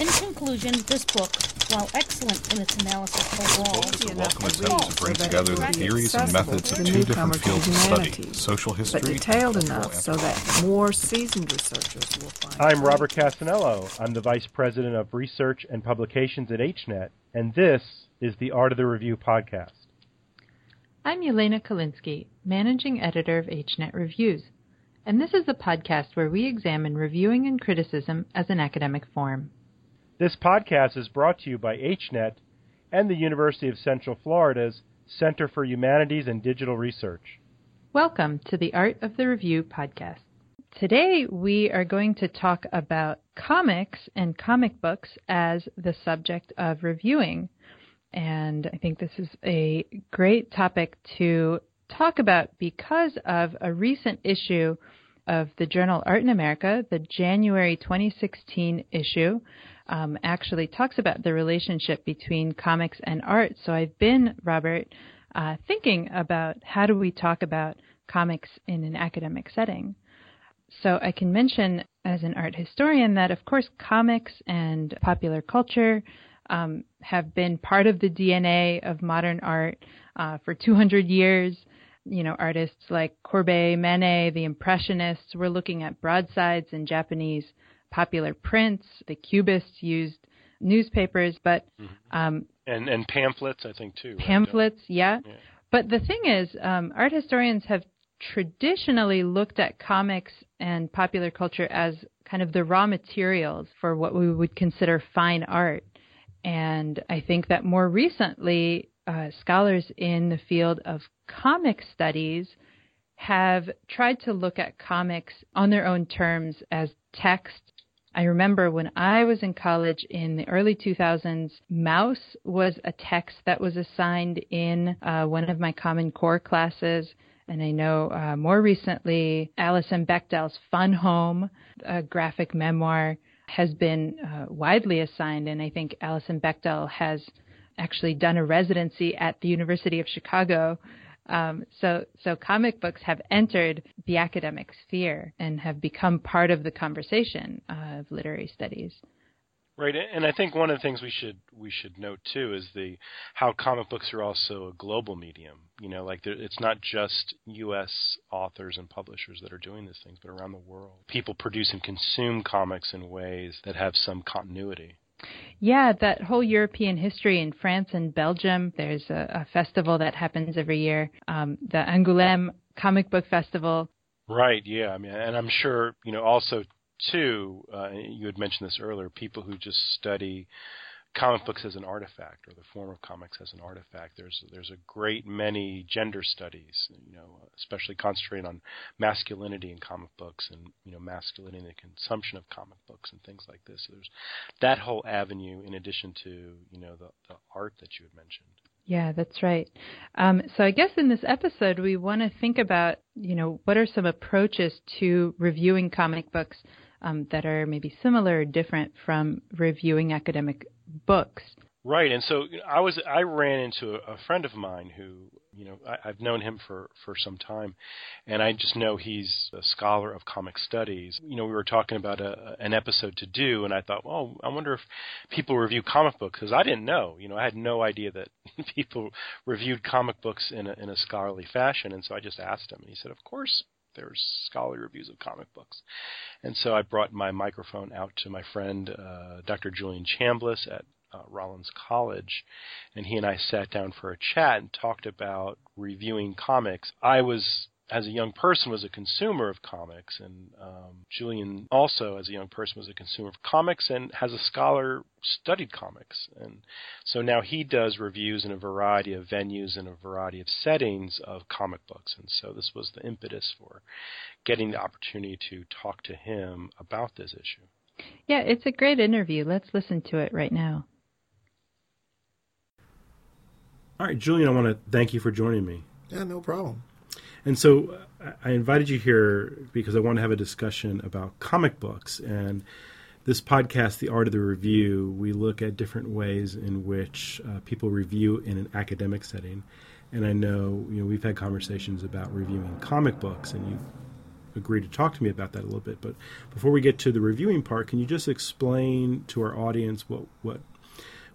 In conclusion, this book, while excellent in its analysis overall, book is a welcome attempt to bring together the theories and methods of two different fields of study, social history but detailed enough so that more seasoned researchers will find. I'm Robert Cassanello. I'm the Vice President of Research and Publications at HNET, and this is the Art of the Review podcast. I'm Yelena Kalinsky, Managing Editor of HNET Reviews, and this is a podcast where we examine reviewing and criticism as an academic form. This podcast is brought to you by HNET and the University of Central Florida's Center for Humanities and Digital Research. Welcome to the Art of the Review podcast. Today we are going to talk about comics and comic books as the subject of reviewing. And I think this is a great topic to talk about because of a recent issue of the journal Art in America, the January 2016 issue. Um, actually talks about the relationship between comics and art. So I've been, Robert, uh, thinking about how do we talk about comics in an academic setting. So I can mention as an art historian that, of course, comics and popular culture um, have been part of the DNA of modern art uh, for 200 years. You know, artists like Courbet, Manet, the Impressionists were looking at broadsides in Japanese popular prints. The Cubists used newspapers, but Mm-hmm. um, and and pamphlets, I think too. right? pamphlets, yeah. Yeah. But the thing is, um, art historians have traditionally looked at comics and popular culture as kind of the raw materials for what we would consider fine art. And I think that more recently, uh, scholars in the field of comic studies have tried to look at comics on their own terms as text. I remember when I was in college in the early 2000s, Maus was a text that was assigned in uh, one of my Common Core classes. And I know uh, more recently, Alison Bechdel's Fun Home, a graphic memoir, has been uh, widely assigned. And I think Alison Bechdel has actually done a residency at the University of Chicago. Um, so, so comic books have entered the academic sphere and have become part of the conversation of literary studies. Right, and I think one of the things we should we should note too is the how comic books are also a global medium. You know, like it's not just U.S. authors and publishers that are doing these things, but around the world, people produce and consume comics in ways that have some continuity. Yeah, that whole European history in France and Belgium. There's a, a festival that happens every year, um, the Angoulême Comic Book Festival. Right. Yeah. I mean, and I'm sure you know also too. Uh, you had mentioned this earlier. People who just study comic books as an artifact or the form of comics as an artifact. There's there's a great many gender studies, you know, especially concentrating on masculinity in comic books and you know masculinity in the consumption of comic books and things like this. So there's that whole avenue in addition to you know the, the art that you had mentioned. Yeah, that's right. Um, so I guess in this episode we want to think about, you know, what are some approaches to reviewing comic books um, that are maybe similar or different from reviewing academic books. Right, and so I was I ran into a, a friend of mine who you know I, I've known him for for some time, and I just know he's a scholar of comic studies. You know, we were talking about a, an episode to do, and I thought, well, I wonder if people review comic books because I didn't know. You know, I had no idea that people reviewed comic books in a, in a scholarly fashion, and so I just asked him, and he said, of course. There's scholarly reviews of comic books, and so I brought my microphone out to my friend uh, Dr. Julian Chambliss at uh, Rollins College, and he and I sat down for a chat and talked about reviewing comics. I was as a young person was a consumer of comics and um, Julian also as a young person was a consumer of comics and as a scholar studied comics and so now he does reviews in a variety of venues and a variety of settings of comic books and so this was the impetus for getting the opportunity to talk to him about this issue Yeah, it's a great interview. Let's listen to it right now. All right, Julian, I want to thank you for joining me. Yeah, no problem. And so uh, I invited you here because I want to have a discussion about comic books. And this podcast, The Art of the Review, we look at different ways in which uh, people review in an academic setting. And I know, you know, we've had conversations about reviewing comic books, and you agree to talk to me about that a little bit. But before we get to the reviewing part, can you just explain to our audience what what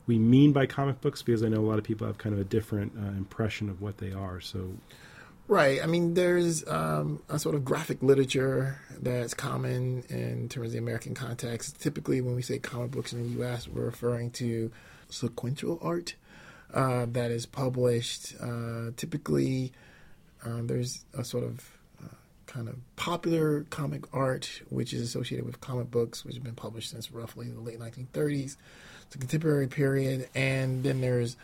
we mean by comic books? Because I know a lot of people have kind of a different uh, impression of what they are. So. Right. I mean, there's um, a sort of graphic literature that's common in terms of the American context. Typically, when we say comic books in the U.S., we're referring to sequential art uh, that is published. Uh, typically, uh, there's a sort of uh, kind of popular comic art which is associated with comic books, which have been published since roughly the late 1930s. It's a contemporary period, and then there's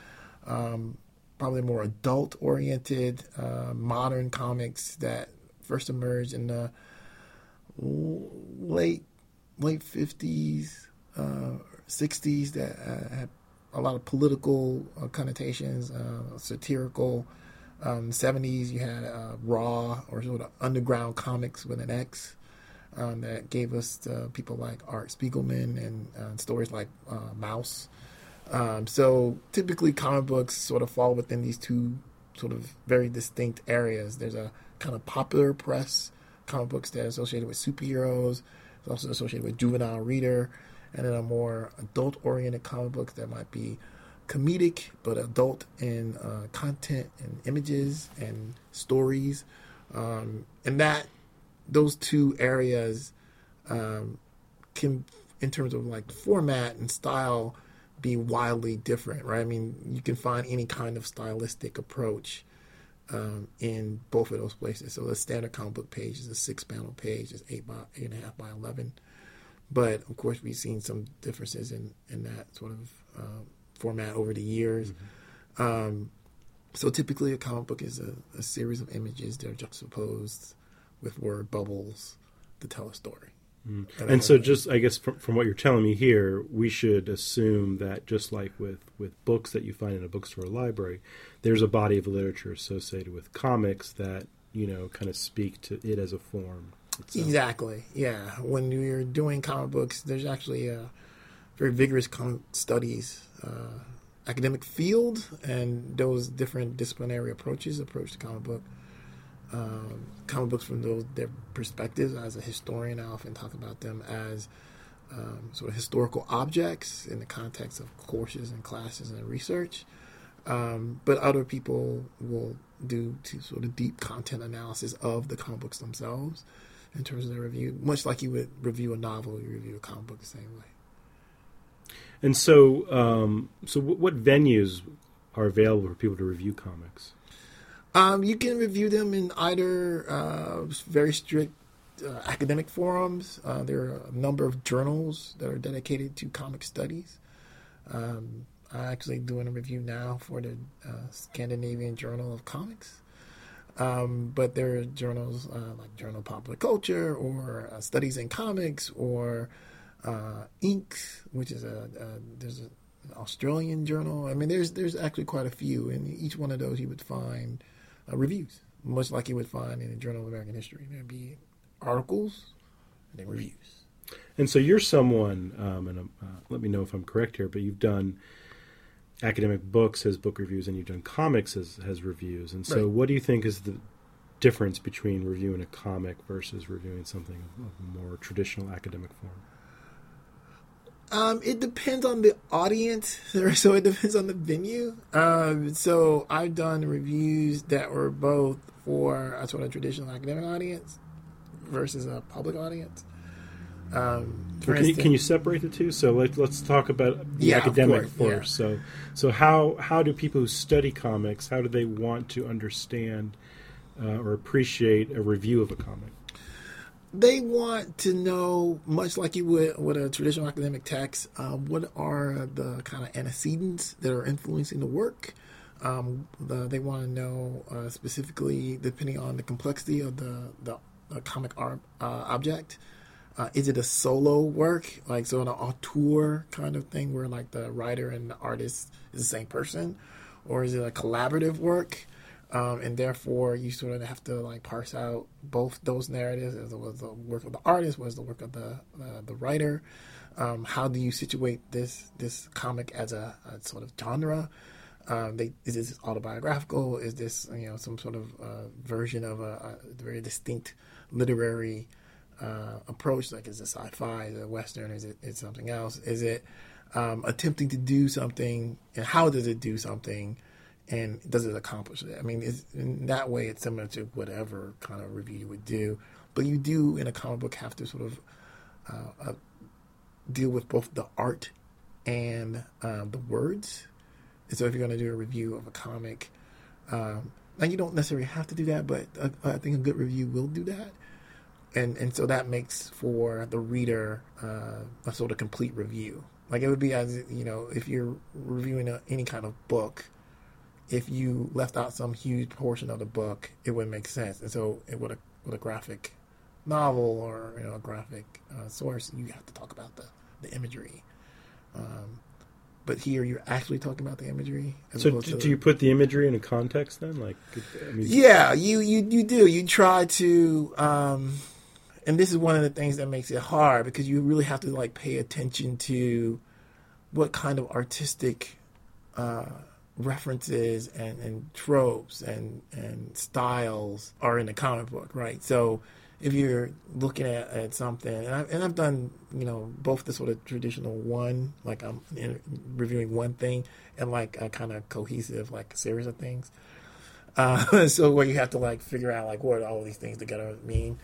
um, probably more adult oriented uh, modern comix that first emerged in the late late 50s, uh, 60s that uh, had a lot of political uh, connotations, uh, satirical. Um, 70s, you had uh, raw or sort of underground comics with an X. Um, that gave us people like Art Spiegelman and stories like Maus. Um, so typically, comic books sort of fall within these two sort of very distinct areas. There's a kind of popular press comic books that are associated with superheroes. It's also associated with juvenile reader, and then a more adult-oriented comic book that might be comedic but adult in uh, content and images and stories. Um, and that those two areas um, can, in terms of like format and style, be wildly different, right? I mean, you can find any kind of stylistic approach um, in both of those places. So the standard comic book page is a six panel page, it's eight by eight and a half by eleven. But of course, we've seen some differences in in that sort of uh, format over the years. Mm-hmm. Um, so typically, a comic book is a, a, series of images that are juxtaposed with word bubbles to tell a story. Mm. And so, just I guess from, from, what you're telling me here, we should assume that just like with with books that you find in a bookstore or library, there's a body of literature associated with comics that you know kind of speak to it as a form. Itself. Exactly. Yeah. When you're doing comic books, there's actually a very vigorous comic studies uh, academic field, and those different disciplinary approaches approach the comic book um, comic books from those their perspectives. As a historian, I often talk about them as um, sort of historical objects in the context of courses and classes and research. Um, but other people will do to sort of deep content analysis of the comic books themselves in terms of their review, much like you would review a novel, you review a comic book the same way. And so, um, so what venues are available for people to review comics? Um, you can review them in either uh, very strict uh, academic forums. Uh, there are a number of journals that are dedicated to comic studies. Um, I'm actually doing a review now for the uh, Scandinavian Journal of Comics. Um, but there are journals uh, like Journal of Popular Culture or uh, Studies in Comics or Ink, which is a, a there's an Australian journal. I mean, there's there's actually quite a few, and each one of those you would find uh, reviews, much like you would find in the Journal of American History. There'd be articles and then reviews. And so you're someone, um, and uh, let me know if I'm correct here, but you've done academic books as book reviews and you've done comics as, as reviews. And so, right. what do you think is the difference between reviewing a comic versus reviewing something of a more traditional academic form? Um, it depends on the audience, so it depends on the venue. Um, so I've done reviews that were both for a sort of traditional academic audience versus a public audience. Um, can, instance, you, can, you, separate the two? So let, us talk about the yeah, academic course, first. Yeah. So, so how how do people who study comics how do they want to understand uh, or appreciate a review of a comic? They want to know, much like you would with a traditional academic text, uh, what are the kind of antecedents that are influencing the work. Um, the, they want to know uh, specifically, depending on the complexity of the, the, the comic art uh, object. Uh, is it a solo work, like so an auteur kind of thing, where like the writer and the artist is the same person, or is it a collaborative work? Um, and therefore you sort of have to like parse out both those narratives as was the work of the artist was the work of the uh, the writer um, how do you situate this this comic as a, a sort of genre Um, they, is this autobiographical? Is this you know some sort of uh, version of a, a, very distinct literary uh, approach? Like is it sci-fi? Is it western? Is it is something else? Is it um, attempting to do something? And how does it do something? And does it accomplish it? I mean, in that way, it's similar to whatever kind of review you would do. But you do in a comic book have to sort of uh, uh deal with both the art and uh, the words and so if you're going to do a review of a comic, um, now you don't necessarily have to do that, but I think a good review will do that. And and so that makes for the reader uh, a sort of complete review. Like it would be as you know, if you're reviewing a, any kind of book, if you left out some huge portion of the book, it wouldn't make sense. And so, it, with a with a graphic novel or you know a graphic uh, source, you have to talk about the the imagery. Um, but here you're actually talking about the imagery. So do, do you put the imagery in a context then? Like, I mean, yeah, you you you do. You try to, um, and this is one of the things that makes it hard because you really have to like pay attention to what kind of artistic uh, references and, and tropes and and styles are in the comic book, right? So if you're looking at, at something, and, I, and I've done, you know, both the sort of traditional one, like I'm in, reviewing one thing, and like a kind of cohesive, like series of things. Uh, so where you have to like figure out like what all these things together mean.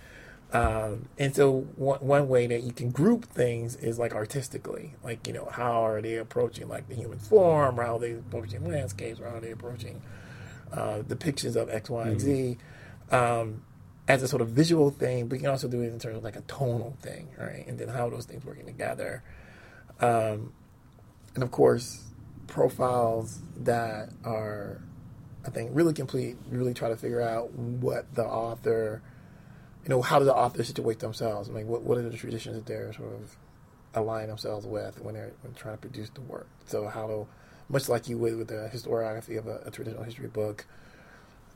Um, and so one, one way that you can group things is like artistically, like, you know, how are they approaching like the human form, or how are they approaching landscapes, or how are they approaching uh, depictions of X, Y, and Z. Um, as a sort of visual thing, but you can also do it in terms of like a tonal thing, right? And then how those things working together. Um, and of course, profiles that are, I think, really complete. Really try to figure out what the author, you know, how do the authors situate themselves? I mean, what what are the traditions that they're sort of align themselves with when they're when trying to produce the work? So how to, much like you would with the historiography of a, a traditional history book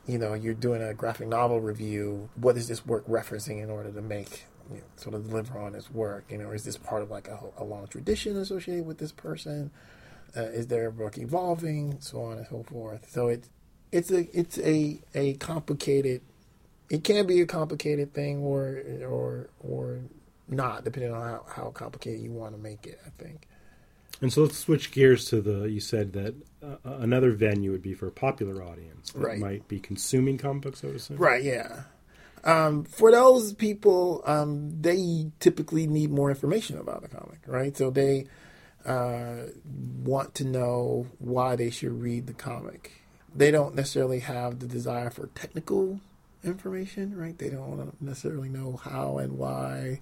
you know, you're doing a graphic novel review, what is this work referencing in order to make you know, sort of deliver on its work? You know, is this part of like a, a long tradition associated with this person? Uh, is their work evolving? So on and so forth. So it's it's a it's a a complicated. It can be a complicated thing, or or or not, depending on how, how complicated you want to make it. I think. And so let's switch gears to the. You said that uh, another venue would be for a popular audience that right. might be consuming comic books. I would assume. Right. Yeah. Um, for those people, um, they typically need more information about the comic, right? So they uh, want to know why they should read the comic. They don't necessarily have the desire for technical information, right? They don't necessarily know how and why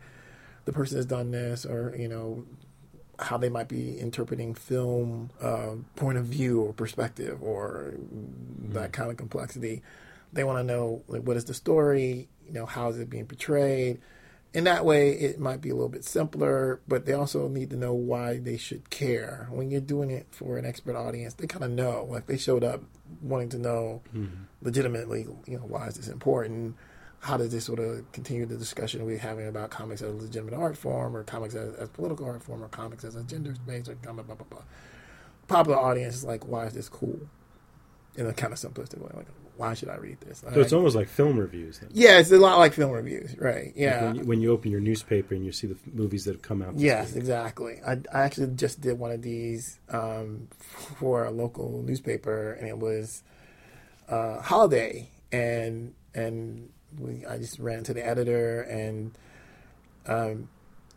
the person has done this, or you know, how they might be interpreting film uh, point of view or perspective or mm-hmm. that kind of complexity. They want to know like, what is the story, you know, how is it being portrayed. In that way, it might be a little bit simpler, but they also need to know why they should care. When you're doing it for an expert audience, they kind of know. Like they showed up wanting to know mm-hmm. legitimately, you know, why is this important? how does this sort of continue the discussion we're having about comics as a legitimate art form, or comics as, as political art form, or comics as a gender space, or comic blah blah blah. Popular audience is like, why is this cool? In a kind of simplistic way, like, why should I read this? So it's almost like film reviews. Then. Yeah, it's a lot like film reviews, right? Yeah. Like when, you, when, you, open your newspaper and you see the movies that have come out. Yes, exactly. I, I, actually just did one of these um, for a local newspaper, and it was uh, holiday, and and we, I just ran to the editor and um,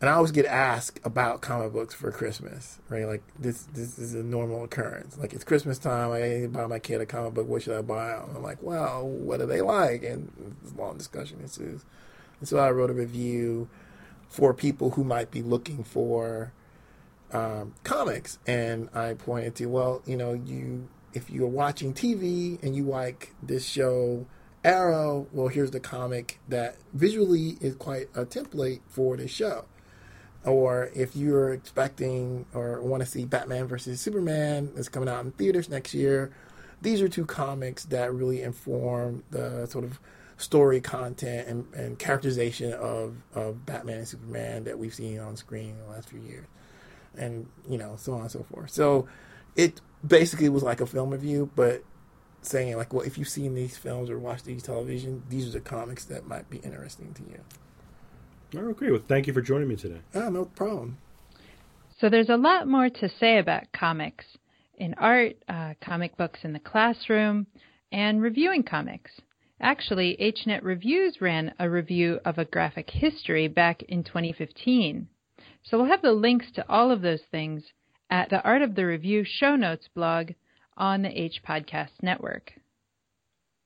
and I always get asked about comic books for Christmas, right? Like this this is a normal occurrence. Like it's Christmas time, I need to buy my kid a comic book. What should I buy? And I'm like, well, what do they like? And this long discussion ensues. And so I wrote a review for people who might be looking for um, comics, and I pointed to, well, you know, you if you're watching TV and you like this show Arrow, well, here's the comic that visually is quite a template for the show. Or if you're expecting or want to see Batman versus Superman that's coming out in theaters next year, these are two comics that really inform the sort of story content and, and characterization of, of Batman and Superman that we've seen on screen in the last few years. And, you know, so on and so forth. So it basically was like a film review, but saying like, well, if you've seen these films or watched these television, these are the comics that might be interesting to you. I agree. Well, thank you for joining me today. Oh, no problem. So there's a lot more to say about comics in art, uh, comic books in the classroom, and reviewing comics. Actually, HNet Reviews ran a review of a graphic history back in 2015. So we'll have the links to all of those things at the Art of the Review show notes blog on the H Podcast Network.